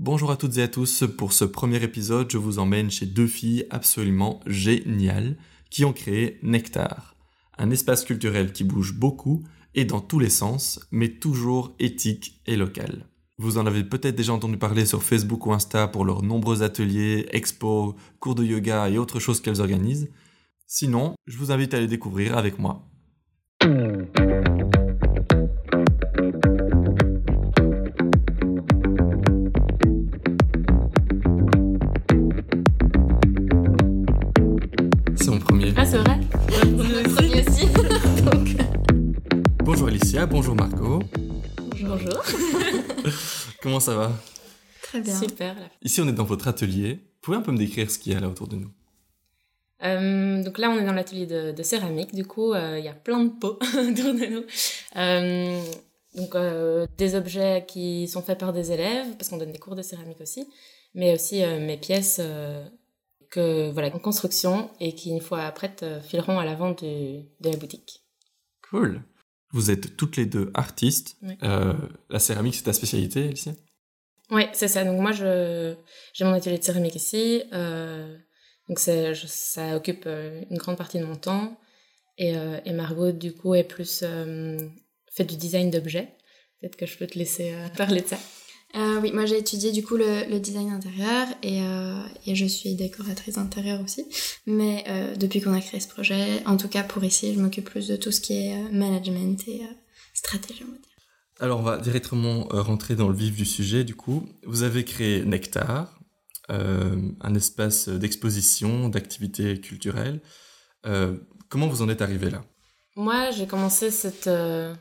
Bonjour à toutes et à tous. Pour ce premier épisode, je vous emmène chez deux filles absolument géniales qui ont créé Nectar, un espace culturel qui bouge beaucoup et dans tous les sens, mais toujours éthique et local. Vous en avez peut-être déjà entendu parler sur Facebook ou Insta pour leurs nombreux ateliers, expos, cours de yoga et autres choses qu'elles organisent. Sinon, je vous invite à les découvrir avec moi. Bonjour Marco. Bonjour. Comment ça va? Très bien. Super. là. Ici, on est dans votre atelier. Vous pouvez un peu me décrire ce qu'il y a là autour de nous? Euh, donc là, on est dans l'atelier de, de céramique. Du coup, euh, il y a plein de pots autour de nous. Euh, donc, euh, des objets qui sont faits par des élèves, parce qu'on donne des cours de céramique aussi, mais aussi euh, mes pièces euh, que voilà en construction et qui, une fois prêtes, euh, fileront à la vente de la boutique. Cool. Vous êtes toutes les deux artistes. Euh, la céramique, c'est ta spécialité, Alicia? Oui, c'est ça. Donc moi, j'ai mon atelier de céramique ici. euh, donc je- ça occupe euh, une grande partie de mon temps. Et, euh, et Margot, du coup, est plus fait du design d'objets. Peut-être que je peux te laisser parler de ça. Euh, oui, moi j'ai étudié du coup le, le design intérieur et, euh, et je suis décoratrice intérieure aussi. Mais euh, depuis qu'on a créé ce projet, en tout cas pour ici, je m'occupe plus de tout ce qui est management et euh, stratégie, on va dire. Alors, on va directement rentrer dans le vif du sujet, du coup. Vous avez créé Nectar, euh, un espace d'exposition, d'activités culturelles. Euh, comment vous en êtes arrivé là? Moi, j'ai commencé cette, euh,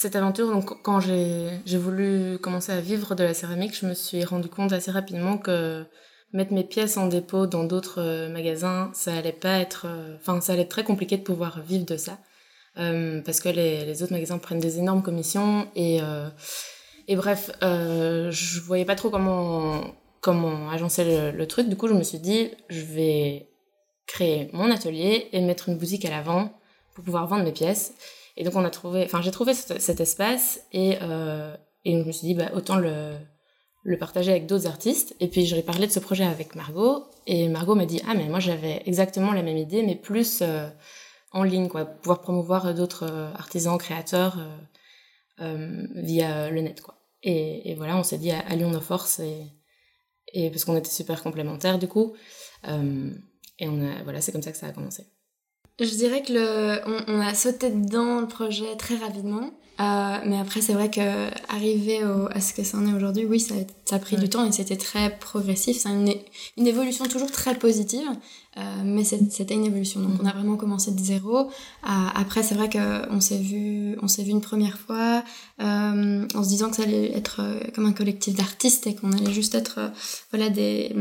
cette aventure. Donc, quand j'ai voulu commencer à vivre de la céramique, je me suis rendu compte assez rapidement que mettre mes pièces en dépôt dans d'autres euh, magasins, ça allait pas être. euh, Enfin, ça allait être très compliqué de pouvoir vivre de ça. Euh, parce que les, autres magasins prennent des énormes commissions et. euh, et bref, euh, je voyais pas trop comment, comment agencer le truc. Du coup, je me suis dit, je vais créer mon atelier et mettre une boutique à l'avant pour pouvoir vendre mes pièces. Et donc on a trouvé, enfin j'ai trouvé cet, espace et, euh, et je me suis dit bah, autant le, le partager avec d'autres artistes. Et puis j'ai parlé de ce projet avec Margot et Margot m'a dit ah mais moi j'avais exactement la même idée mais plus euh, en ligne quoi, pouvoir promouvoir d'autres euh, artisans créateurs via le net quoi. Et, et voilà on s'est dit allions nos forces et, et parce qu'on était super complémentaires du coup. Et on a, voilà, c'est comme ça que ça a commencé. Je dirais que le, on, on a sauté dedans le projet très rapidement. Euh, mais après, c'est vrai que arriver au- à ce que ça en est aujourd'hui, oui, ça, a- ça a pris Ouais. du temps et c'était très progressif. C'est une, une évolution toujours très positive, euh, mais c'est- c'était une évolution. Donc, Mhm. on a vraiment commencé de zéro. Euh, après, c'est vrai qu'on s'est vu, on s'est vu une première fois euh, en se disant que ça allait être euh, comme un collectif d'artistes et qu'on allait juste être, euh, voilà, des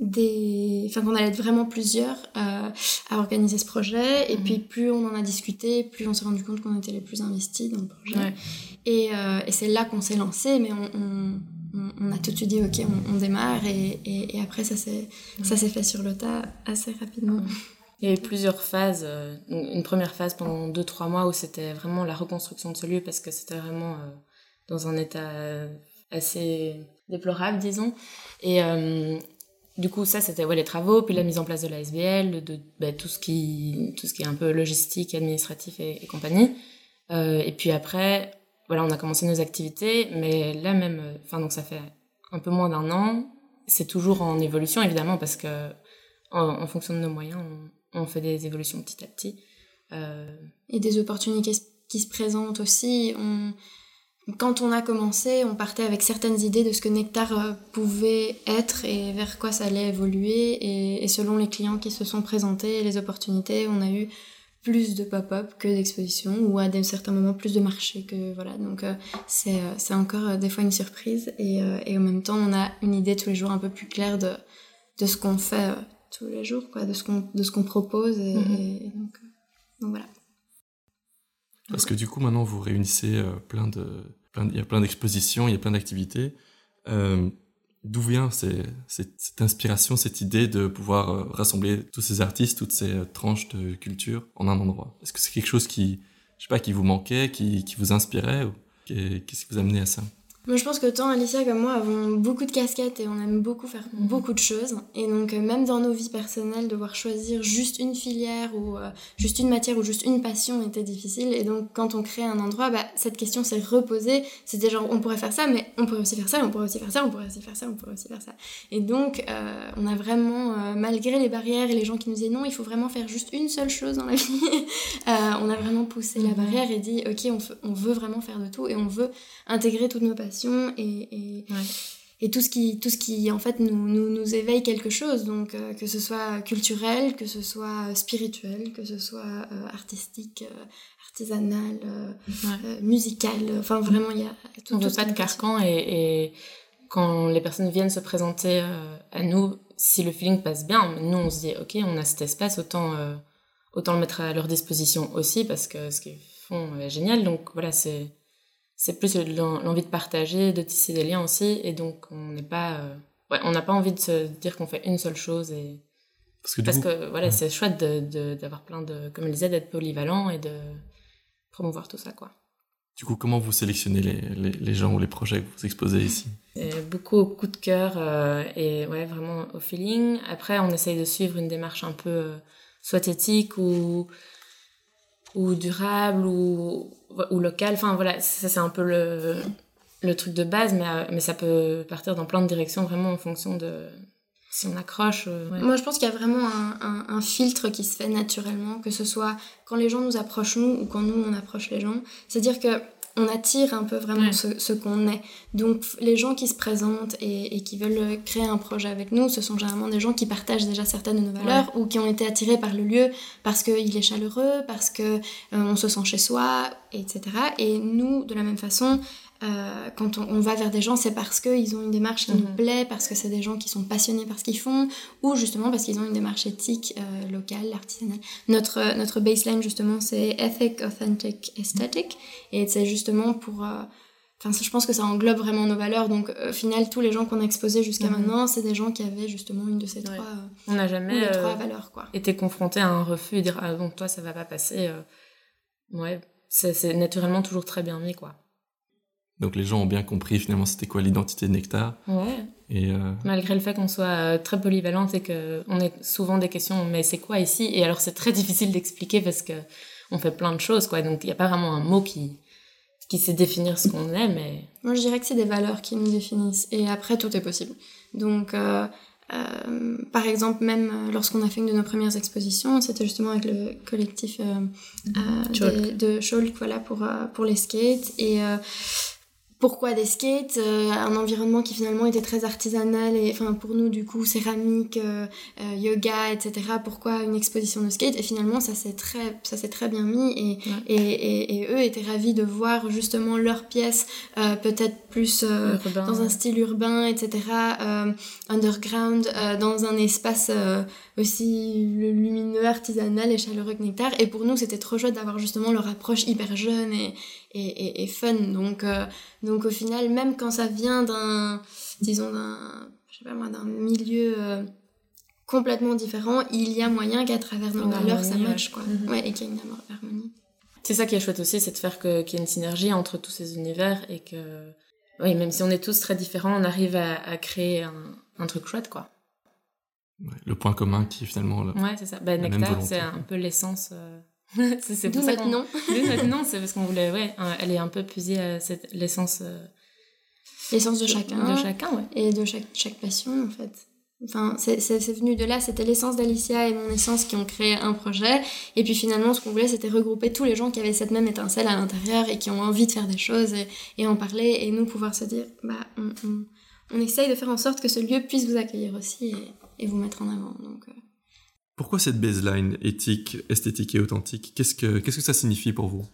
des enfin qu'on allait être vraiment plusieurs euh, à organiser ce projet et Mhm. puis plus on en a discuté plus on s'est rendu compte qu'on était les plus investis dans le projet Ouais. et, euh, et c'est là qu'on s'est lancé mais on, on, a tout de suite dit ok on, on démarre et, et, et après ça s'est ça s'est fait sur le tas assez rapidement Il y a eu plusieurs phases. euh, Une première phase pendant 2-3 mois où c'était vraiment la reconstruction de ce lieu parce que c'était vraiment dans un état assez déplorable, disons. Et euh, du coup, ça, c'était les travaux, puis la mise en place de la SBL, bah, tout, ce qui, est un peu logistique, administratif et, compagnie. Euh, et puis après, voilà, on a commencé nos activités, mais là même, euh, enfin, donc ça fait un peu moins d'un an. C'est toujours en évolution, évidemment, parce que en, en fonction de nos moyens, on, fait des évolutions petit à petit. Euh, et des opportunités qui se présentent aussi. Quand on a commencé, on partait avec certaines idées de ce que Nectar euh, pouvait être et vers quoi ça allait évoluer. Et, et selon les clients qui se sont présentés et les opportunités, on a eu plus de pop-up que d'expositions ou à des, certains moments plus de marchés que voilà. Donc euh, c'est euh, c'est encore euh, des fois une surprise et, euh, et en même temps on a une idée tous les jours un peu plus claire de, de ce qu'on fait euh, tous les jours, quoi, de ce qu'on de ce qu'on propose et, Mhm. et donc, euh, donc voilà. Parce que du coup, maintenant, vous réunissez euh, plein de... Il y a plein d'expositions, il y a plein d'activités. Euh, D'où vient cette, inspiration, cette idée de pouvoir euh, rassembler tous ces artistes, toutes ces euh, tranches de culture en un endroit? Est-ce que c'est quelque chose qui, je sais pas, qui vous manquait, qui, vous inspirait Qu'est-ce qui vous a amené à ça? Moi, je pense que tant Alicia comme moi avons beaucoup de casquettes et on aime beaucoup faire Mhm. beaucoup de choses. Et donc, euh, même dans nos vies personnelles, devoir choisir juste une filière ou euh, juste une matière ou juste une passion était difficile. Et donc, quand on crée un endroit, bah, cette question s'est reposée. C'était genre, on pourrait faire ça, mais on pourrait aussi faire ça, on pourrait aussi faire ça, on pourrait aussi faire ça, on pourrait aussi faire ça. Et donc, euh, on a vraiment, euh, malgré les barrières et les gens qui nous disaient non, il faut vraiment faire juste une seule chose dans la vie, on a vraiment poussé la Mhm. barrière et dit, ok, on, on veut vraiment faire de tout et on veut intégrer toutes nos passions et, et, Ouais. et tout ce qui, tout ce qui en fait nous, nous, nous éveille quelque chose. Donc euh, que ce soit culturel, que ce soit spirituel, que ce soit euh, artistique, euh, artisanal, Ouais. musical. Enfin vraiment il y a tout. On veut tout ce pas de carcan et, et quand les personnes viennent se présenter à nous, si le feeling passe bien, nous on se dit ok, on a cet espace, autant autant le mettre à leur disposition aussi parce que ce qu'ils font est génial. Donc voilà, c'est c'est plus l'en- l'envie de partager, de tisser des liens aussi, et donc on n'est pas euh, ouais, on n'a pas envie de se dire qu'on fait une seule chose et Parce que du parce coup, que voilà, ouais. c'est chouette d'avoir plein de comme elle disait d'être polyvalent et de promouvoir tout ça quoi. du coup, comment vous sélectionnez les, les, les gens ou les projets que vous exposez ici? Beaucoup au coup de cœur euh, et ouais, vraiment au feeling. Après, on essaye de suivre une démarche un peu euh, soit éthique ou, ou durable ou, locale. Enfin voilà, ça c'est un peu le, truc de base, mais, euh, mais ça peut partir dans plein de directions vraiment en fonction de si on accroche. euh. Moi, je pense qu'il y a vraiment un, un- un filtre qui se fait naturellement, que ce soit quand les gens nous approchent nous ou quand nous on approche les gens. C'est-à-dire que on attire un peu vraiment Ouais. ce, ce qu'on est. Donc, les gens qui se présentent et, et qui veulent créer un projet avec nous, ce sont généralement des gens qui partagent déjà certaines de nos valeurs ou qui ont été attirés par le lieu parce qu'il est chaleureux, parce que euh, on se sent chez soi, etc. Et nous, de la même façon, euh, quand on, on va vers des gens, c'est parce qu'ils ont une démarche qui nous Mhm. plaît, parce que c'est des gens qui sont passionnés par ce qu'ils font, ou justement parce qu'ils ont une démarche éthique, euh, locale, artisanale. Notre, euh, notre baseline, justement, c'est Ethic, Authentic, Aesthetic, et c'est justement pour... Enfin, je pense que ça englobe vraiment nos valeurs. Donc, au final, tous les gens qu'on a exposés jusqu'à Mhm. maintenant, c'est des gens qui avaient justement une de ces Ouais. trois, On n'a jamais les trois valeurs, quoi. été confronté à un refus et dire ah bon toi ça va pas passer. ouais, c'est naturellement toujours très bien mis quoi. Donc les gens ont bien compris finalement c'était quoi l'identité de Nectar. Ouais. Et euh, Malgré le fait qu'on soit euh, très polyvalente et que on ait souvent des questions, mais c'est quoi ici? Et alors c'est très difficile d'expliquer parce que on fait plein de choses, quoi. Donc il n'y a pas vraiment un mot qui qui sait définir ce qu'on est, mais Moi, je dirais que c'est des valeurs qui nous définissent. Et après, tout est possible. Donc, euh, euh, par exemple, même lorsqu'on a fait une de nos premières expositions, c'était justement avec le collectif euh, euh, Shulk. de, de Shulk, voilà, pour, euh, pour les skates. Et euh, pourquoi des skates Euh, Un environnement qui finalement était très artisanal et, enfin, pour nous, du coup, céramique, euh, euh, yoga, etc. Pourquoi une exposition de skate Et finalement, ça s'est très, ça s'est très bien mis. Et, Ouais. et, et, et eux étaient ravis de voir justement leurs pièces peut-être plus euh, dans un style urbain, etc., euh, underground, euh, dans un espace euh, aussi lumineux, artisanal et chaleureux que Nectar. Et pour nous, c'était trop chouette d'avoir justement leur approche hyper jeune et, et, et, et fun. Donc, euh, donc au final, même quand ça vient d'un, disons, d'un, je sais pas moi, d'un milieu euh, complètement différent, il y a moyen qu'à travers nos valeurs, ça harmonie, match, ouais. quoi. Mhm. Ouais, et qu'il y ait une harmonie. C'est ça qui est chouette aussi, c'est de faire que- qu'il y ait une synergie entre tous ces univers et que, oui, même si on est tous très différents, on arrive à, à créer un, un truc chouette, quoi. ouais, le point commun qui finalement le- Ouais, c'est ça. Ben, même Nectar, c'est un peu l'essence. euh, c'est D'où pour ça notre qu'on- nom. D'où notre nom, c'est parce qu'on voulait, ouais, elle est un peu puisée à cette, l'essence euh, L'essence de chacun. de chacun, ouais. et de chaque, chaque passion en fait. Enfin, c'est venu de là, c'était l'essence d'Alicia et mon essence qui ont créé un projet. Et puis finalement, ce qu'on voulait, c'était regrouper tous les gens qui avaient cette même étincelle à l'intérieur et qui ont envie de faire des choses et, et en parler et nous pouvoir se dire, bah, on, on, on essaye de faire en sorte que ce lieu puisse vous accueillir aussi et, et vous mettre en avant. Donc, euh, Pourquoi cette baseline éthique, esthétique et authentique? Qu'est-ce que qu'est-ce que ça signifie pour vous?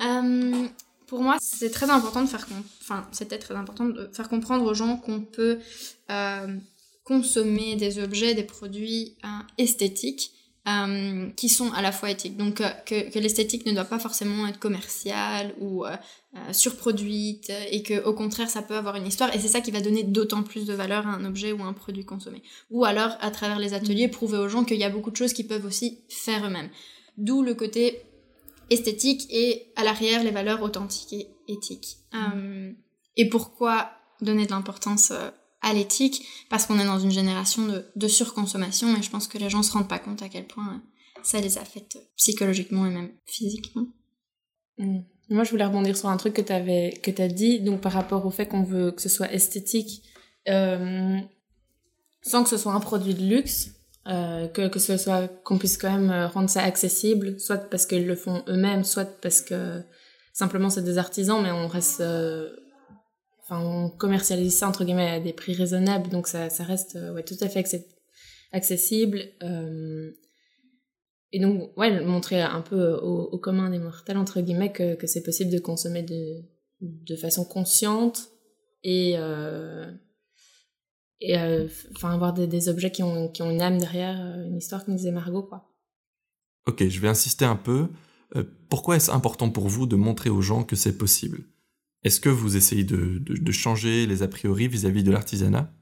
Euh, pour moi, c'est très important de faire, enfin, c'était très important de faire comprendre aux gens qu'on peut euh, consommer des objets, des produits euh, esthétiques euh, qui sont à la fois éthiques. Donc euh, que, que l'esthétique ne doit pas forcément être commerciale ou surproduite et que au contraire ça peut avoir une histoire et c'est ça qui va donner d'autant plus de valeur à un objet ou à un produit consommé. Ou alors à travers les ateliers prouver aux gens qu'il y a beaucoup de choses qu'ils peuvent aussi faire eux-mêmes. D'où le côté esthétique et à l'arrière les valeurs authentiques et éthiques. Euh, Et pourquoi donner de l'importance à l'éthique Parce qu'on est dans une génération de, surconsommation et je pense que les gens se rendent pas compte à quel point ça les affecte psychologiquement et même physiquement. Mm. Moi, je voulais rebondir sur un truc que tu que as dit, donc par rapport au fait qu'on veut que ce soit esthétique, euh, sans que ce soit un produit de luxe, euh, que, que ce soit qu'on puisse quand même euh, rendre ça accessible, soit parce qu'ils le font eux-mêmes, soit parce que simplement c'est des artisans, mais on reste, euh, enfin on commercialise ça entre guillemets à des prix raisonnables, donc ça, ça reste ouais tout à fait accessible. Euh, et donc, ouais, montrer un peu au, au commun des mortels, entre guillemets, que, que c'est possible de consommer de, de façon consciente et, euh, et euh, avoir des, objets qui ont, qui ont une âme derrière, euh, une histoire, comme disait Margot, quoi. Ok, je vais insister un peu. Euh, pourquoi est-ce important pour vous de montrer aux gens que c'est possible? Est-ce que vous essayez de, de, changer les a priori vis-à-vis -vis de l'artisanat?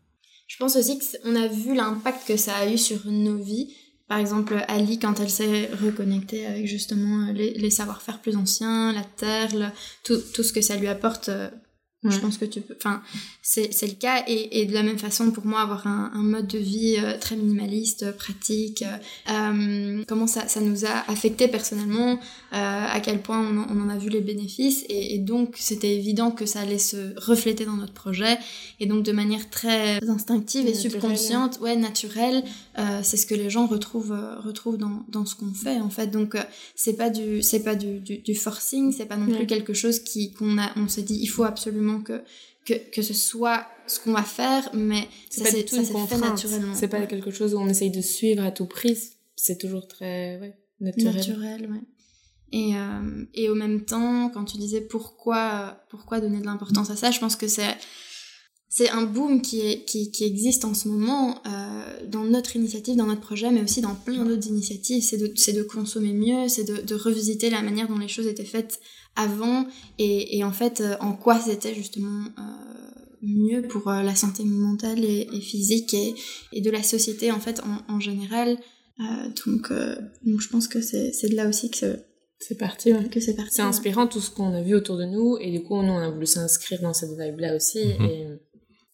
Je pense aussi qu'on a vu l'impact que ça a eu sur nos vies. Par exemple, Ali, quand elle s'est reconnectée avec justement les, les savoir-faire plus anciens, la terre, tout, tout, ce que ça lui apporte euh, je pense que tu peux. Enfin, c'est le cas. Et, et, de la même façon, pour moi, avoir un, un mode de vie euh, très minimaliste, pratique, euh, comment ça, ça nous a affecté personnellement, euh, à quel point on, on, en a vu les bénéfices. Et, et donc, c'était évident que ça allait se refléter dans notre projet. Et donc, de manière très instinctive et subconsciente, ouais, naturelle, euh, c'est ce que les gens retrouvent, euh, retrouvent dans, dans ce qu'on fait, en fait. Donc, c'est pas du, c'est pas du, du, du forcing, c'est pas non plus quelque chose qui, qu'on a, on s'est dit, il faut absolument que, que, que ce soit ce qu'on va faire, mais ça c'est tout fait naturellement. C'est pas quelque chose où on essaye de suivre à tout prix, c'est toujours très ouais, naturel. Naturel, ouais. Et, euh, et au même temps, quand tu disais pourquoi, pourquoi donner de l'importance à ça, je pense que c'est c'est un boom qui, est, qui, qui, existe en ce moment euh, dans notre initiative, dans notre projet, mais aussi dans plein d'autres initiatives. C'est de, de consommer mieux, c'est de, de revisiter la manière dont les choses étaient faites avant et, et en fait euh, en quoi c'était justement euh, mieux pour euh, la santé mentale et, et physique et, et, de la société en fait en, en général. donc, donc je pense que c'est de là aussi que c'est parti, ouais. que c'est parti. C'est inspirant tout ce qu'on a vu autour de nous et du coup nous on a voulu s'inscrire dans cette vibe là aussi mm-hmm. et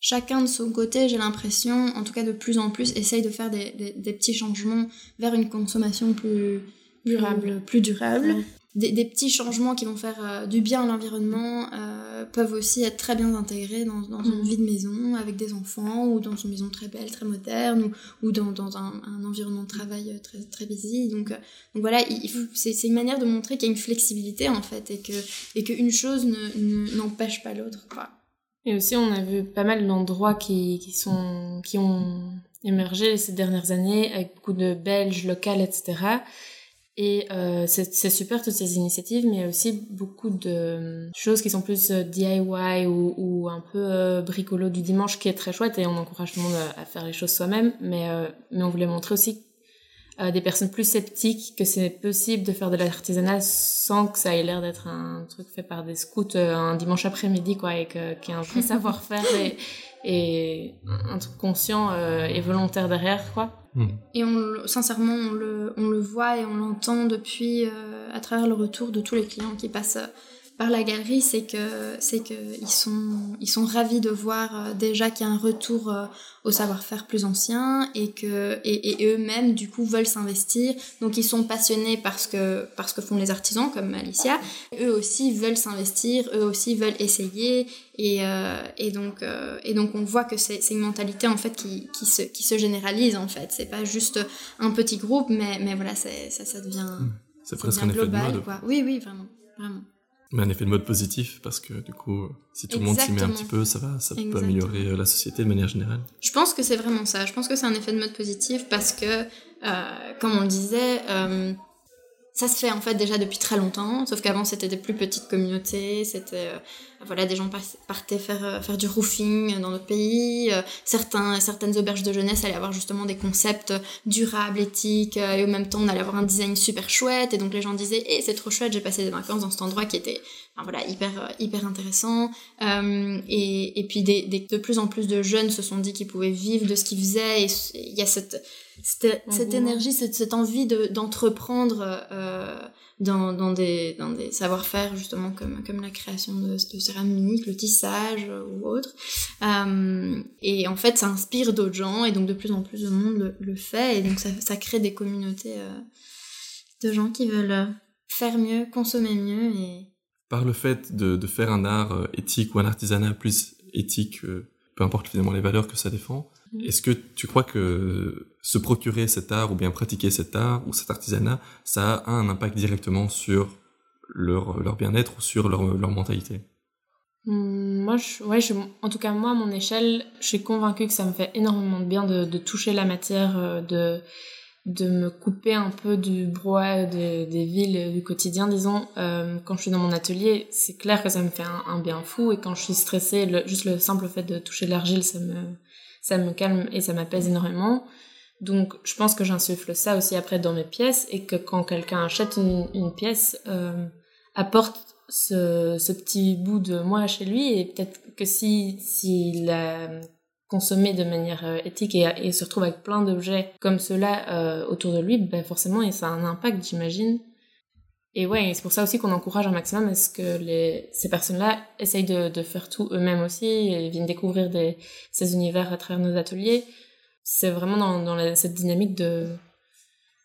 chacun de son côté, j'ai l'impression, en tout cas de plus en plus, essaye de faire des, des, des petits changements vers une consommation plus durable, plus, durable. Ouais des, des, petits changements qui vont faire euh, du bien à l'environnement euh, peuvent aussi être très bien intégrés dans, dans une mmh. vie de maison avec des enfants ou dans une maison très belle, très moderne ou, ou dans, dans un, un, environnement de travail euh, très, très busy. Donc, euh, donc voilà, c'est une manière de montrer qu'il y a une flexibilité en fait et que et qu'une chose n'empêche ne, pas l'autre. Quoi. Et aussi, on a vu pas mal d'endroits qui, qui, qui ont émergé ces dernières années avec beaucoup de Belges, locales, etc et euh, c'est super toutes ces initiatives, mais aussi beaucoup de choses qui sont plus euh, DIY ou, un peu euh, bricolo du dimanche, qui est très chouette et on encourage tout le monde à, à faire les choses soi-même. Mais, euh, mais on voulait montrer aussi euh, des personnes plus sceptiques que c'est possible de faire de l'artisanat sans que ça ait l'air d'être un truc fait par des scouts euh, un dimanche après-midi, quoi, et qu'il y ait un vrai savoir-faire et, et un truc conscient et volontaire derrière, quoi. Mm. Et on, sincèrement, on le, on le voit et on l'entend depuis, euh, à travers le retour de tous les clients qui passent par la galerie, c'est que c'est que ils sont ils sont ravis de voir euh, déjà qu'il y a un retour euh, au savoir-faire plus ancien et que et, et eux-mêmes du coup veulent s'investir. Donc ils sont passionnés parce que parce que font les artisans comme Alicia. Eux aussi veulent s'investir, eux aussi veulent essayer et euh, et donc euh, et donc on voit que c'est c'est une mentalité en fait qui qui se qui se généralise en fait. C'est pas juste un petit groupe, mais mais voilà, ça ça devient mmh. presque un global, de. Quoi. Oui oui vraiment vraiment. Mais un effet de mode positif, parce que du coup, si tout le monde s'y met un petit peu, ça va, ça Exactement. peut améliorer euh, la société de manière générale. Je pense que c'est vraiment ça. Je pense que c'est un effet de mode positif parce que, euh, comme on le disait, euh, ça se fait en fait déjà depuis très longtemps, sauf qu'avant c'était des plus petites communautés, c'était voilà des gens partaient faire euh, faire du roofing dans notre pays, euh, certains certaines auberges de jeunesse allaient avoir justement des concepts durables, éthiques euh, et au même temps on allait avoir un design super chouette et donc les gens disaient "Eh, c'est trop chouette, j'ai passé des vacances dans cet endroit qui était voilà, hyper, hyper intéressant. Euh, et, et puis des, des, de plus en plus de jeunes se sont dit qu'ils pouvaient vivre de ce qu'ils faisaient. Et il y a cette, cette, cette énergie, cette, cette envie d'entreprendre euh, dans, dans des, dans des savoir-faire justement comme, comme la création de, de céramique, le tissage ou autre. Euh, et en fait, ça inspire d'autres gens et donc de plus en plus de monde le, le fait et donc ça, ça crée des communautés euh, de gens qui veulent faire mieux, consommer mieux et par le fait de, de, faire un art euh, éthique ou un artisanat plus éthique, euh, peu importe finalement les valeurs que ça défend, mm. est-ce que tu crois que se procurer cet art ou bien pratiquer cet art ou cet artisanat, ça a un impact directement sur leur, leur bien-être ou sur leur, leur mentalité? Moi, je, ouais, je, en tout cas, moi, à mon échelle, je suis convaincue que ça me fait énormément de bien de, de toucher la matière, euh, de, de me couper un peu du brouhaha des, des villes du quotidien disons. Euh, quand je suis dans mon atelier c'est clair que ça me fait un, bien fou. Et quand je suis stressée le, juste le simple fait de toucher l'argile ça me ça me calme et ça m'apaise énormément. Donc je pense que j'insuffle ça aussi après dans mes pièces et que quand quelqu'un achète une, une pièce euh, apporte ce, ce petit bout de moi chez lui et peut-être que si si la consommer de manière euh, éthique et, et, se retrouve avec plein d'objets comme ceux-là euh, autour de lui, ben forcément, et ça a un impact, j'imagine. Et ouais, c'est pour ça aussi qu'on encourage un maximum à ce que les, ces personnes-là essayent de, de faire tout eux-mêmes aussi et viennent découvrir des, ces univers à travers nos ateliers. C'est vraiment dans, dans la, cette dynamique de,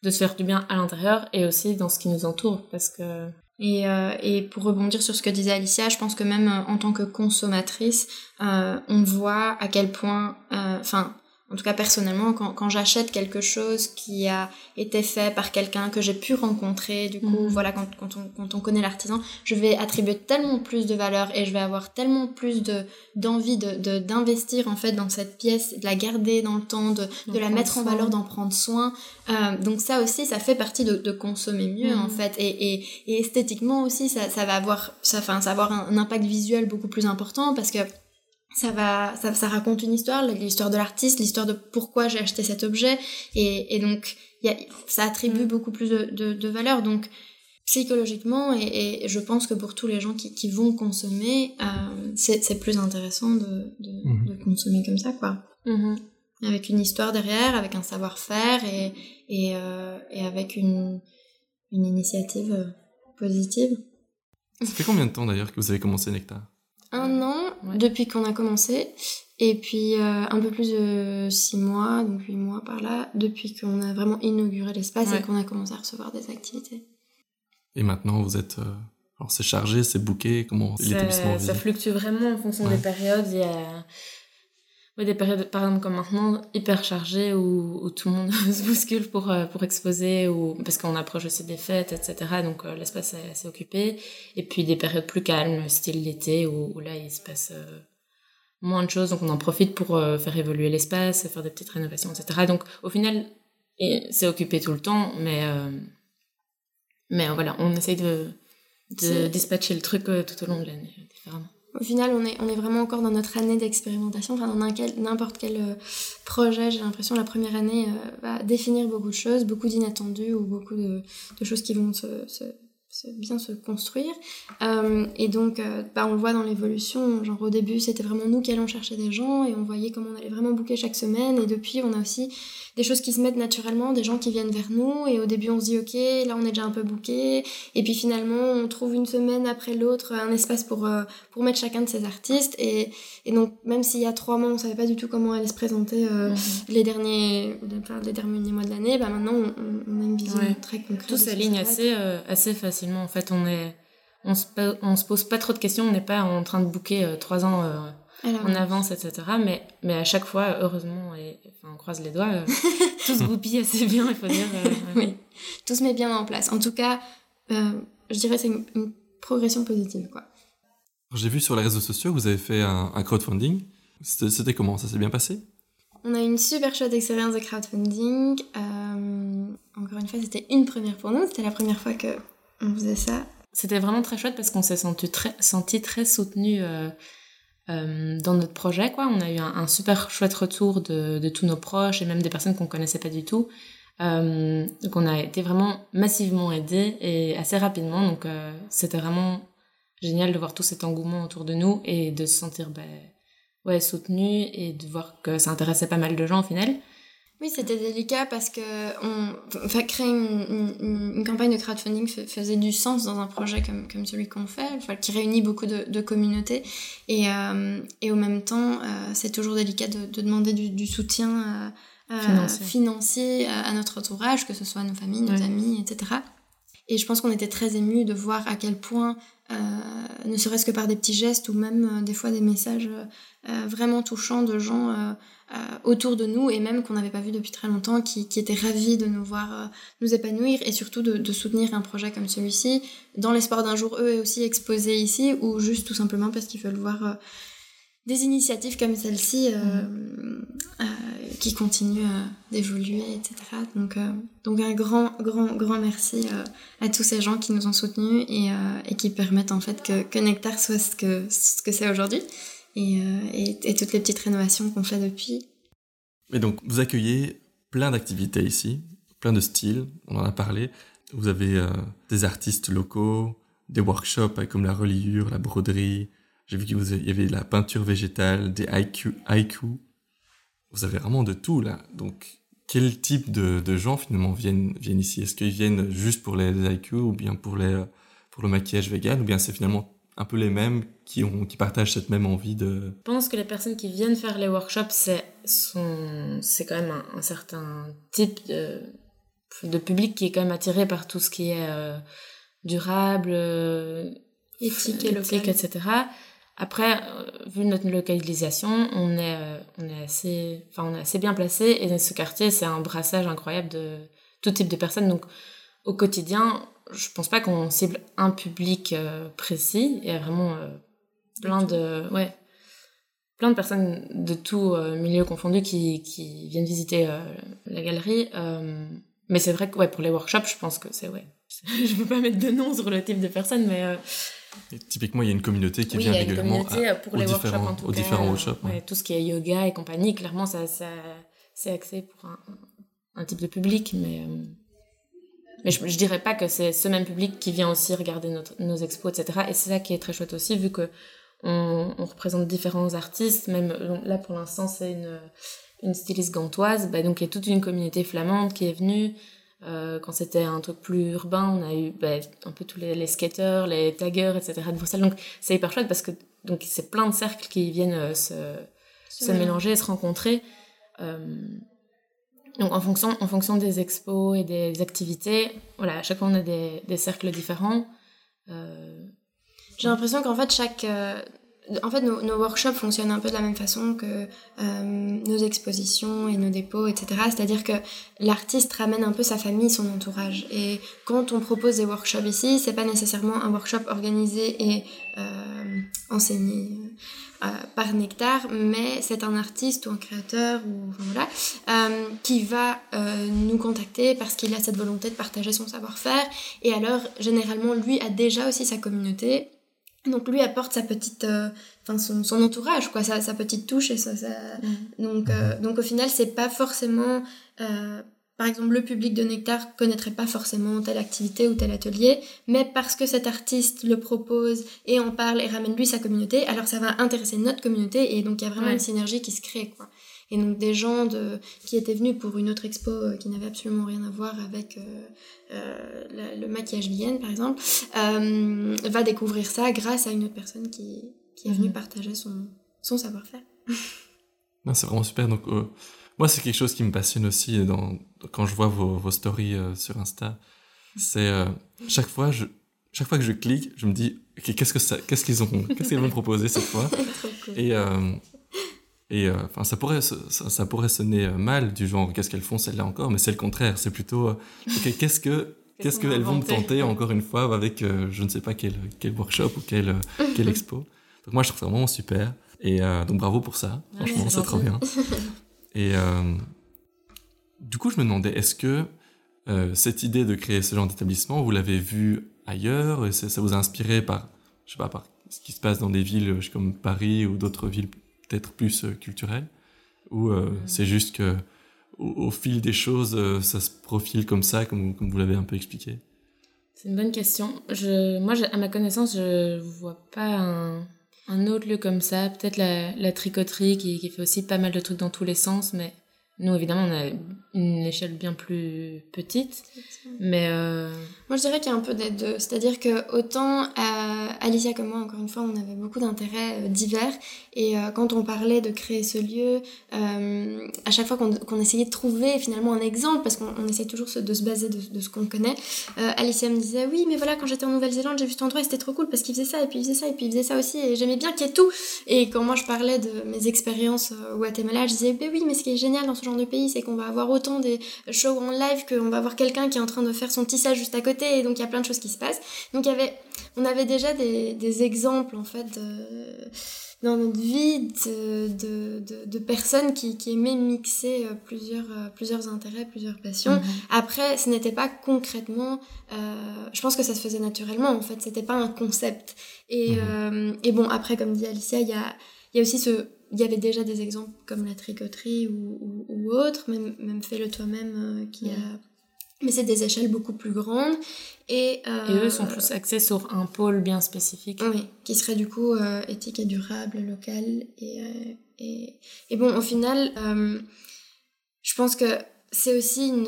de se faire du bien à l'intérieur et aussi dans ce qui nous entoure parce que et, euh, et, pour rebondir sur ce que disait Alicia, je pense que même euh, en tant que consommatrice, euh, on voit à quel point, euh, enfin, en tout cas personnellement, quand, quand j'achète quelque chose qui a été fait par quelqu'un que j'ai pu rencontrer, du coup, mhm. voilà, quand, quand, on, quand on connaît l'artisan, je vais attribuer tellement plus de valeur et je vais avoir tellement plus de d'envie de d'investir en fait dans cette pièce, de la garder dans le temps, de, de la mettre en valeur, d'en prendre soin. Euh, donc ça aussi, ça fait partie de, de consommer mieux en mhm. fait, et, et, et, esthétiquement aussi, ça, ça va avoir, ça, ça va avoir un impact visuel beaucoup plus important parce que ça va ça, ça raconte une histoire l'histoire de l'artiste l'histoire de pourquoi j'ai acheté cet objet et, et donc y a, ça attribue mm. beaucoup plus de, de, de, valeur donc psychologiquement et, et, je pense que pour tous les gens qui, qui vont consommer euh, c'est plus intéressant de, de, mm-hmm. de, consommer comme ça quoi mm-hmm. avec une histoire derrière avec un savoir-faire et, et, euh, et avec une, une initiative positive ça fait combien de temps d'ailleurs que vous avez commencé Nectar? Un an depuis qu'on a commencé. Et puis euh, un peu plus de six mois, donc huit mois par là, depuis qu'on a vraiment inauguré l'espace et qu'on a commencé à recevoir des activités. Et maintenant, vous êtes... Euh, alors c'est chargé, c'est booké, comment l'établissement Ça fluctue vraiment en fonction des périodes. Il y a ouais, des périodes, par exemple comme maintenant, hyper chargées où, où tout le monde se bouscule pour, euh, pour exposer, ou, parce qu'on approche aussi des fêtes, etc. Donc euh, l'espace est assez occupé. Et puis des périodes plus calmes, style l'été, où, où, là il se passe euh, moins de choses. Donc on en profite pour faire évoluer l'espace, faire des petites rénovations, etc. Donc au final, c'est occupé tout le temps, mais, mais voilà, on essaye de, de dispatcher le truc tout au long de l'année, différemment au final, on est, vraiment encore dans notre année d'expérimentation. Enfin, dans n'importe quel euh, projet, j'ai l'impression, la première année euh, va définir beaucoup de choses, beaucoup d'inattendus ou beaucoup de, choses qui vont se, bien se construire. Euh, et donc, bah, on le voit dans l'évolution. Genre, au début, c'était vraiment nous qui allions chercher des gens et on voyait comment on allait vraiment booker chaque semaine. Et depuis, on a aussi des choses qui se mettent naturellement, des gens qui viennent vers nous. Et au début, on se dit, OK, là, on est déjà un peu booké. Et puis finalement, on trouve une semaine après l'autre un espace pour, euh, pour mettre chacun de ces artistes. Et, et donc, même s'il y a trois mois, on savait pas du tout comment allait se présenter euh, mhm. les, derniers, les derniers mois de l'année, bah maintenant, on, on, a une vision très concrète. Tout s'aligne assez, euh, assez facilement. En fait, on est on se, on se pose pas trop de questions, on n'est pas en train de euh, trois ans euh, en avance, etc. Mais, mais à chaque fois, heureusement, et enfin, on croise les doigts, euh, tout se goupille assez bien, il faut dire. oui, tout se met bien en place. En tout cas, je dirais c'est une, une, progression positive. quoi. J'ai vu sur les réseaux sociaux que vous avez fait un, un crowdfunding. C'était comment? Ça s'est bien passé? On a eu une super chouette expérience de crowdfunding. encore une fois, c'était une première pour nous. C'était la première fois que on faisait ça. C'était vraiment très chouette parce qu'on s'est senti très, senti très soutenu euh, dans notre projet. Quoi. On a eu un, un super chouette retour de, de, tous nos proches et même des personnes qu'on connaissait pas du tout. Euh, donc on a été vraiment massivement aidés et assez rapidement. Donc euh, c'était vraiment génial de voir tout cet engouement autour de nous et de se sentir ben, ouais, soutenu et de voir que ça intéressait pas mal de gens au final. Oui, c'était délicat parce que on, enfin, créer une, une, campagne de crowdfunding faisait du sens dans un projet comme, comme celui qu'on fait, enfin, qui réunit beaucoup de, de communautés. Et, euh, et au même temps, euh, c'est toujours délicat de, de demander du, du soutien euh, financier, financier à notre entourage, que ce soit nos familles, nos amis, etc. Et je pense qu'on était très émus de voir à quel point, euh, ne serait-ce que par des petits gestes ou même euh, des fois des messages euh, vraiment touchants de gens autour de nous et même qu'on n'avait pas vu depuis très longtemps, qui, qui étaient ravis de nous voir nous épanouir et surtout de, de soutenir un projet comme celui-ci, dans l'espoir d'un jour eux aussi exposés ici ou juste tout simplement parce qu'ils veulent voir des initiatives comme celle-ci euh, mm. euh, qui continuent euh, d'évoluer, etc. Donc, donc un grand, grand, grand merci à tous ces gens qui nous ont soutenus et, et qui permettent en fait que, que Nectar soit ce que ce que c'est aujourd'hui et, et, toutes les petites rénovations qu'on fait depuis. Et donc vous accueillez plein d'activités ici, plein de styles, on en a parlé. Vous avez des artistes locaux, des workshops comme la reliure, la broderie, j'ai vu qu'il y avait de la peinture végétale, des haïkus. Vous avez vraiment de tout là. Donc, quel type de, de gens finalement viennent, viennent ici? Est-ce qu'ils viennent juste pour les, haïkus ou bien pour, les, pour le maquillage vegan? Ou bien c'est finalement un peu les mêmes qui, ont, qui partagent cette même envie de... Je pense que les personnes qui viennent faire les workshops, c'est, c'est quand même un, certain type de, de public qui est quand même attiré par tout ce qui est euh, durable, euh, éthique et local, etc. Après, euh, vu notre localisation, on est, euh, on est assez, enfin, on est assez bien placé et dans ce quartier, c'est un brassage incroyable de tout type de personnes. Donc, au quotidien, je pense pas qu'on cible un public euh, précis. Il y a vraiment plein de, ouais, plein de personnes de tout milieu confondu qui, qui viennent visiter la galerie. mais c'est vrai que, ouais, pour les workshops, je pense que c'est, ouais. je peux pas mettre de nom sur le type de personnes, mais typiquement, il y a une communauté qui vient régulièrement pour les workshops, en tout aux différents workshops. Tout ce qui est yoga et compagnie, clairement, ça, ça c'est axé pour un, un, type de public, mais, euh, mais je, je dirais pas que c'est ce même public qui vient aussi regarder notre, nos expos, etc. Et c'est ça qui est très chouette aussi, vu que on, on représente différents artistes, même là pour l'instant, c'est une, une styliste gantoise, bah, donc il y a toute une communauté flamande qui est venue. Euh, quand c'était un truc plus urbain, on a eu bah, un peu tous les, les, skaters, les taggers, etc. de Bruxelles. Donc c'est hyper chouette parce que donc c'est plein de cercles qui viennent euh, se, se mélanger, se rencontrer. Euh, donc en fonction, en fonction des expos et des activités, voilà, à chaque fois on a des, des cercles différents. Euh... J'ai l'impression qu'en fait chaque en fait, nos, workshops fonctionnent un peu de la même façon que euh, nos expositions et nos dépôts, etc. C'est-à-dire que l'artiste ramène un peu sa famille, son entourage. Et quand on propose des workshops ici, c'est pas nécessairement un workshop organisé et euh, enseigné euh, par Nectar, mais c'est un artiste ou un créateur ou voilà, euh, qui va euh, nous contacter parce qu'il a cette volonté de partager son savoir-faire. Et alors, généralement, lui a déjà aussi sa communauté donc lui apporte sa petite, euh, enfin son, son, entourage quoi, sa, sa, petite touche et ça, ça... Mm. donc euh, donc au final c'est pas forcément, euh, par exemple le public de Nectar connaîtrait pas forcément telle activité ou tel atelier, mais parce que cet artiste le propose et en parle et ramène lui sa communauté, alors ça va intéresser notre communauté et donc il y a vraiment une synergie qui se crée quoi. Et donc des gens de, qui étaient venus pour une autre expo euh, qui n'avait absolument rien à voir avec euh, euh, le maquillage Vienne, par exemple, euh, va découvrir ça grâce à une autre personne qui, qui est venue mhm. partager son, son savoir-faire. c'est vraiment super. Donc, euh, moi, c'est quelque chose qui me passionne aussi dans, quand je vois vos, vos stories sur Insta. C'est chaque fois, je, chaque fois que je clique, je me dis, qu'est-ce que ça, qu'est-ce qu'ils ont, qu'est-ce qu'ils vont proposer cette fois? Cool. Et et euh, enfin, ça pourrait ça, ça, pourrait sonner euh, mal du genre qu'est-ce qu'elles font celles-là encore, mais c'est le contraire. C'est plutôt euh, qu'est-ce que qu'est-ce qu'elles vont tenter encore une fois avec je ne sais pas quel quel workshop ou quel quel expo. Donc moi je trouve ça vraiment super et donc bravo pour ça. Franchement, c'est trop bien. Et du coup, je me demandais est-ce que cette idée de créer ce genre d'établissement, vous l'avez vu ailleurs? Et ça vous a inspiré par je sais pas par ce qui se passe dans des villes comme Paris ou d'autres villes peut-être plus euh, culturel ou euh, c'est juste que au, fil des choses, euh, ça se profile comme ça, comme, comme vous l'avez un peu expliqué C'est une bonne question. Je, moi, à ma connaissance, je vois pas un, un autre lieu comme ça. Peut-être la, la tricoterie qui, qui fait aussi pas mal de trucs dans tous les sens, mais nous, évidemment, on a une échelle bien plus petite, mais... Euh... Moi, je dirais qu'il y a un peu des deux. C'est-à-dire que autant euh, Alicia comme moi, encore une fois, on avait beaucoup d'intérêts euh, divers. Et quand on parlait de créer ce lieu, à chaque fois qu'on essayait de trouver finalement un exemple, parce qu'on essaie toujours de se baser de, de ce qu'on connaît, Alicia me disait, oui, mais voilà, quand j'étais en Nouvelle-Zélande, j'ai vu cet endroit et c'était trop cool parce qu'il faisait ça, et puis il faisait ça, et puis il faisait ça aussi, et j'aimais bien qu'il y ait tout. Et quand moi, je parlais de mes expériences au Guatemala, je disais, ben oui, mais ce qui est génial dans ce genre de pays, c'est qu'on va avoir autant des shows en live qu'on va avoir quelqu'un qui est en train de faire son tissage juste à côté et donc il y a plein de choses qui se passent. Donc il y avait, on avait déjà des, des exemples en fait de, dans notre vie de, de, de, personnes qui, qui aimaient mixer euh, plusieurs, euh, plusieurs intérêts, plusieurs passions. Mm-hmm. Après, ce n'était pas concrètement, euh, je pense que ça se faisait naturellement en fait, c'était pas un concept. Et, mm-hmm. et bon, après, comme dit Alicia, il y a, il y a aussi ce il y avait déjà des exemples comme la tricoterie ou, ou, ou autre, même, même fais-le toi-même euh, qui a... Mais c'est des échelles beaucoup plus grandes. Et, euh, et eux sont plus axés sur un pôle bien spécifique. Oui, qui serait du coup euh, éthique et durable, local. Et, euh, et, et, bon, au final, je pense que c'est aussi une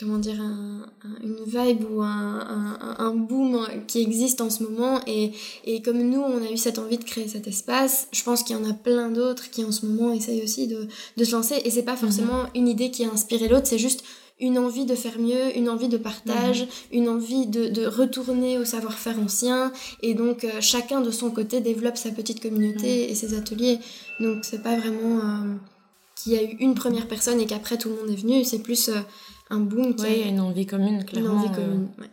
comment dire un, un, une vibe ou un, un, un, boom qui existe en ce moment et, et comme nous on a eu cette envie de créer cet espace je pense qu'il y en a plein d'autres qui en ce moment essayent aussi de, de se lancer et c'est pas forcément mmh. une idée qui a inspiré l'autre c'est juste une envie de faire mieux, une envie de partage, mmh. une envie de, de retourner au savoir-faire ancien et donc euh, chacun de son côté développe sa petite communauté mmh. et ses ateliers donc c'est pas vraiment euh, qu'il y a eu une première personne et qu'après tout le monde est venu c'est plus euh, un boom qui oui, a une envie commune, clairement. Une envie commune, euh... ouais.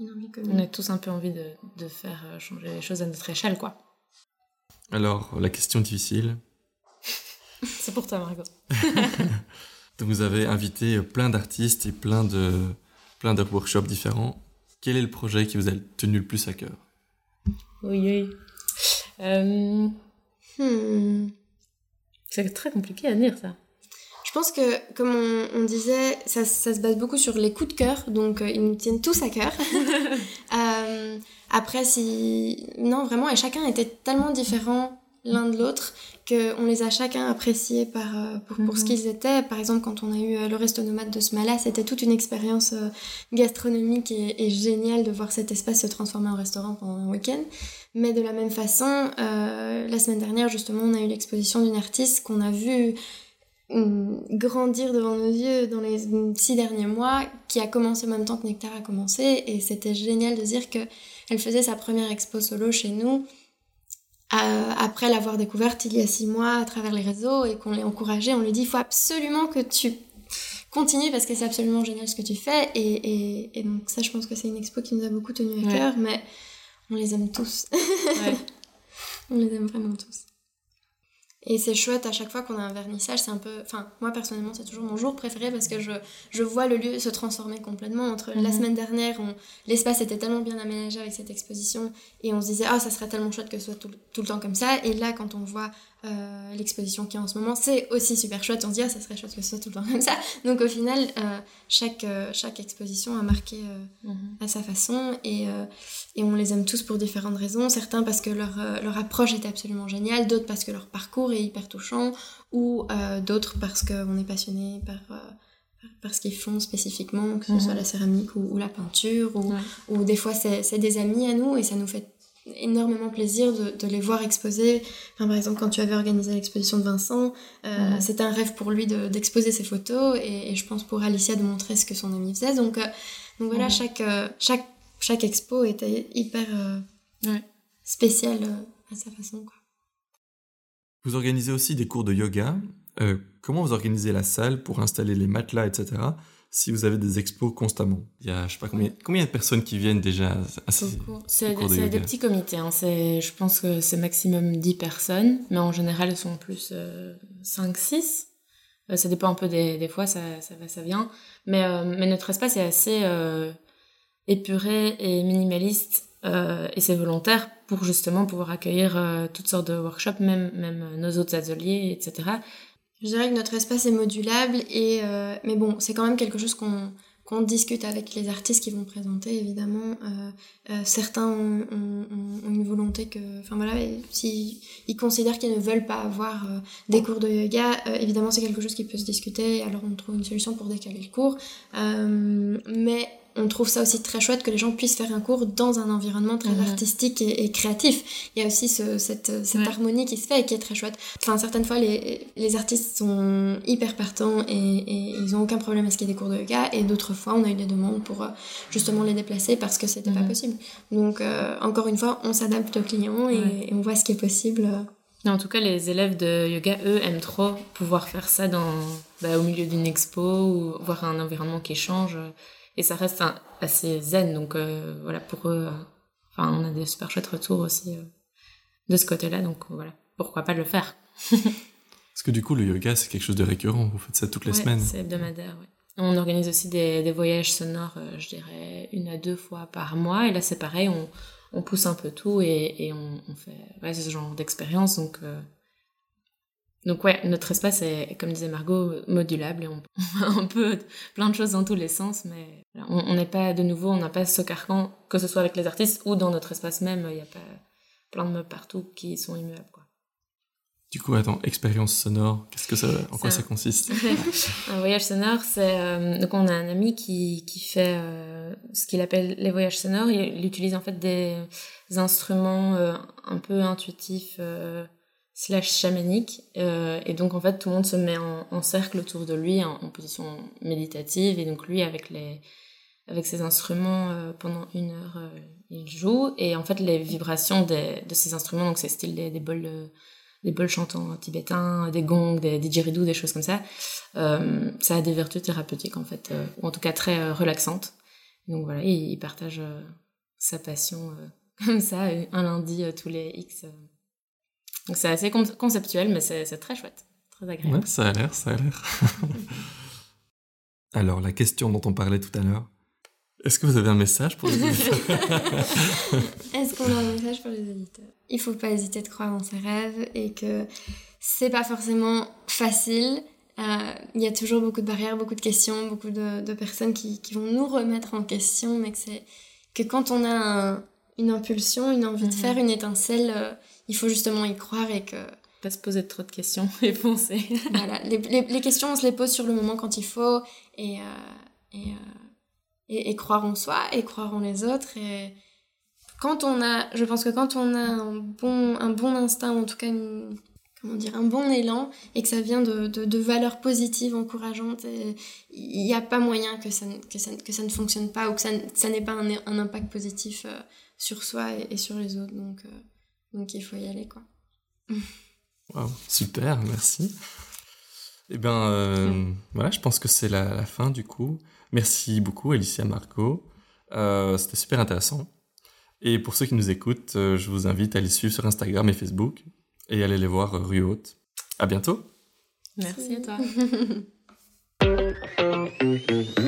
Une envie commune. On a tous un peu envie de, de faire euh, changer les choses à notre échelle, quoi. Alors, la question difficile. C'est pour toi, Margot. Donc, vous avez invité plein d'artistes et plein de, plein de workshops différents. Quel est le projet qui vous a tenu le plus à cœur? Oui, oui. Euh... Hmm. C'est très compliqué à dire, ça. Je pense que, comme on, on disait, ça, ça, se base beaucoup sur les coups de cœur, donc euh, ils nous tiennent tous à cœur. euh, après, si... Non, vraiment, et chacun était tellement différent l'un de l'autre qu'on les a chacun appréciés par, euh, pour, pour mm -hmm. ce mhm. qu'ils étaient. Par exemple, quand on a eu le resto nomade de Smala, c'était toute une expérience gastronomique et, et, géniale de voir cet espace se transformer en restaurant pendant un week-end. Mais de la même façon, euh, la semaine dernière, justement, on a eu l'exposition d'une artiste qu'on a vue grandir devant nos yeux dans les six derniers mois, qui a commencé en même temps que Nectar a commencé, et c'était génial de dire que elle faisait sa première expo solo chez nous, euh, après l'avoir découverte il y a six mois à travers les réseaux, et qu'on l'ait encouragée, on lui dit, il faut absolument que tu continues, parce que c'est absolument génial ce que tu fais, et, et, et donc ça, je pense que c'est une expo qui nous a beaucoup tenu à cœur, mais on les aime tous. ouais. on les aime vraiment tous. Et c'est chouette à chaque fois qu'on a un vernissage, c'est un peu. Enfin, moi personnellement, c'est toujours mon jour préféré parce que je, je vois le lieu se transformer complètement. Entre mm -hmm. la semaine dernière, l'espace était tellement bien aménagé avec cette exposition et on se disait, ah, oh, ça serait tellement chouette que ce soit tout, tout, le temps comme ça. Et là, quand on voit euh, l'exposition qui est en ce moment, c'est aussi super chouette. On se dit, ah, ça serait chouette que ce soit tout le temps comme ça. Donc au final, euh, chaque, euh, chaque exposition a marqué mm -hmm. à sa façon et, et on les aime tous pour différentes raisons. Certains parce que leur, leur approche était absolument géniale, d'autres parce que leur parcours est hyper touchant ou d'autres parce qu'on est passionné par par ce qu'ils font spécifiquement, que ce soit la céramique ou, ou la peinture, ou, ouais. ou des fois c'est des amis à nous et ça nous fait énormément plaisir de, de, les voir exposer. Enfin, par exemple, quand tu avais organisé l'exposition de Vincent, euh, mmh. c'était un rêve pour lui d'exposer de, ses photos et, et, je pense pour Alicia de montrer ce que son ami faisait. Donc, euh, donc voilà, mmh. chaque, euh, chaque, chaque expo était hyper ouais. spéciale à sa façon. Quoi. Vous organisez aussi des cours de yoga. comment vous organisez la salle pour installer les matelas, etc si vous avez des expos constamment. Il y a, je sais pas combien, combien de personnes qui viennent déjà à ces C'est de des petits comités. Hein. Je pense que c'est maximum 10 personnes, mais en général, elles sont plus euh, 5, 6. Euh, ça dépend un peu des, des fois, ça, ça va, ça vient. Mais, euh, mais notre espace est assez euh, épuré et minimaliste, euh, et c'est volontaire pour justement pouvoir accueillir euh, toutes sortes de workshops, même, même nos autres ateliers, etc. Je dirais que notre espace est modulable et euh, mais bon, c'est quand même quelque chose qu'on discute avec les artistes qui vont présenter, évidemment. Euh, euh, certains ont, une volonté que, enfin voilà, s'ils ils considèrent qu'ils ne veulent pas avoir des cours de yoga, évidemment c'est quelque chose qui peut se discuter, alors on trouve une solution pour décaler le cours. mais on trouve ça aussi très chouette que les gens puissent faire un cours dans un environnement très mhm. artistique et, créatif. Il y a aussi cette, cette harmonie qui se fait et qui est très chouette. Enfin, certaines fois, les, les artistes sont hyper partants et, et ils n'ont aucun problème à ce qu'il y ait des cours de yoga. Et d'autres fois, on a eu des demandes pour euh, justement les déplacer parce que c'était pas mhm. possible. Donc, euh, encore une fois, on s'adapte aux clients et, on voit ce qui est possible. En tout cas, les élèves de yoga, eux, aiment trop pouvoir faire ça dans, bah, au milieu d'une expo ou voir un environnement qui change et ça reste assez zen donc euh, voilà pour eux euh, enfin on a des super chouettes retours aussi euh, de ce côté-là donc voilà pourquoi pas le faire? Parce que du coup le yoga c'est quelque chose de récurrent vous faites ça toutes les ouais, semaines c'est hebdomadaire ouais. on organise aussi des, des voyages sonores je dirais une à deux fois par mois et là c'est pareil on, on pousse un peu tout et, et on, on fait ouais, ce genre d'expérience donc donc ouais, notre espace est, comme disait Margot, modulable et on, un peu plein de choses dans tous les sens, mais on n'est pas de nouveau, on n'a pas ce carcan, que ce soit avec les artistes ou dans notre espace même, il n'y a pas plein de meubles partout qui sont immuables. Quoi. Du coup, attends, expérience sonore, qu'est-ce que ça, en quoi ça consiste? Un voyage sonore, c'est euh, donc on a un ami qui, qui fait euh, ce qu'il appelle les voyages sonores. Il, utilise en fait des instruments euh, un peu intuitifs slash chamanique. Euh, et donc, en fait, tout le monde se met en, cercle autour de lui, en, position méditative. Et donc, lui, avec, les, avec ses instruments, euh, pendant une heure, euh, il joue. Et en fait, les vibrations des, de ces instruments, donc c'est style des, des bols... des bols chantants tibétains, des gongs, des didgeridoo, des choses comme ça. ça a des vertus thérapeutiques en fait, ou en tout cas très relaxantes. Donc voilà, il, il partage sa passion comme ça, un lundi tous les X donc c'est assez conceptuel, mais c'est très chouette, très agréable. Ouais, ça a l'air, ça a l'air. Alors, la question dont on parlait tout à l'heure, est-ce que vous avez un message pour les éditeurs Est-ce qu'on a un message pour les éditeurs Il faut pas hésiter de croire en ses rêves et que c'est pas forcément facile. Euh, il y a toujours beaucoup de barrières, beaucoup de questions, beaucoup de, personnes qui, qui, vont nous remettre en question, mais que c'est que quand on a une impulsion, une envie de mhm. faire, une étincelle, euh, il faut justement y croire et que... Pas se poser trop de questions et foncer. voilà, les, les, questions, on se les pose sur le moment quand il faut et, euh, euh, et, et, croire en soi et croire en les autres. Et quand on a, je pense que quand on a un bon, un bon instinct, ou en tout cas comment dire, un bon élan et que ça vient de, de, valeurs positives, encourageantes, il n'y a pas moyen que ça, que ça, que ça ne fonctionne pas ou que ça, ça n'ait pas un, un, impact positif euh, sur soi et, sur les autres. Donc, donc il faut y aller, quoi. super, merci. Eh bien, euh, voilà, je pense que c'est la, fin du coup. Merci beaucoup, Alicia Marco. Euh, c'était super intéressant. Et pour ceux qui nous écoutent, euh, je vous invite à les suivre sur Instagram et Facebook et aller les voir rue haute. À bientôt. Merci à toi.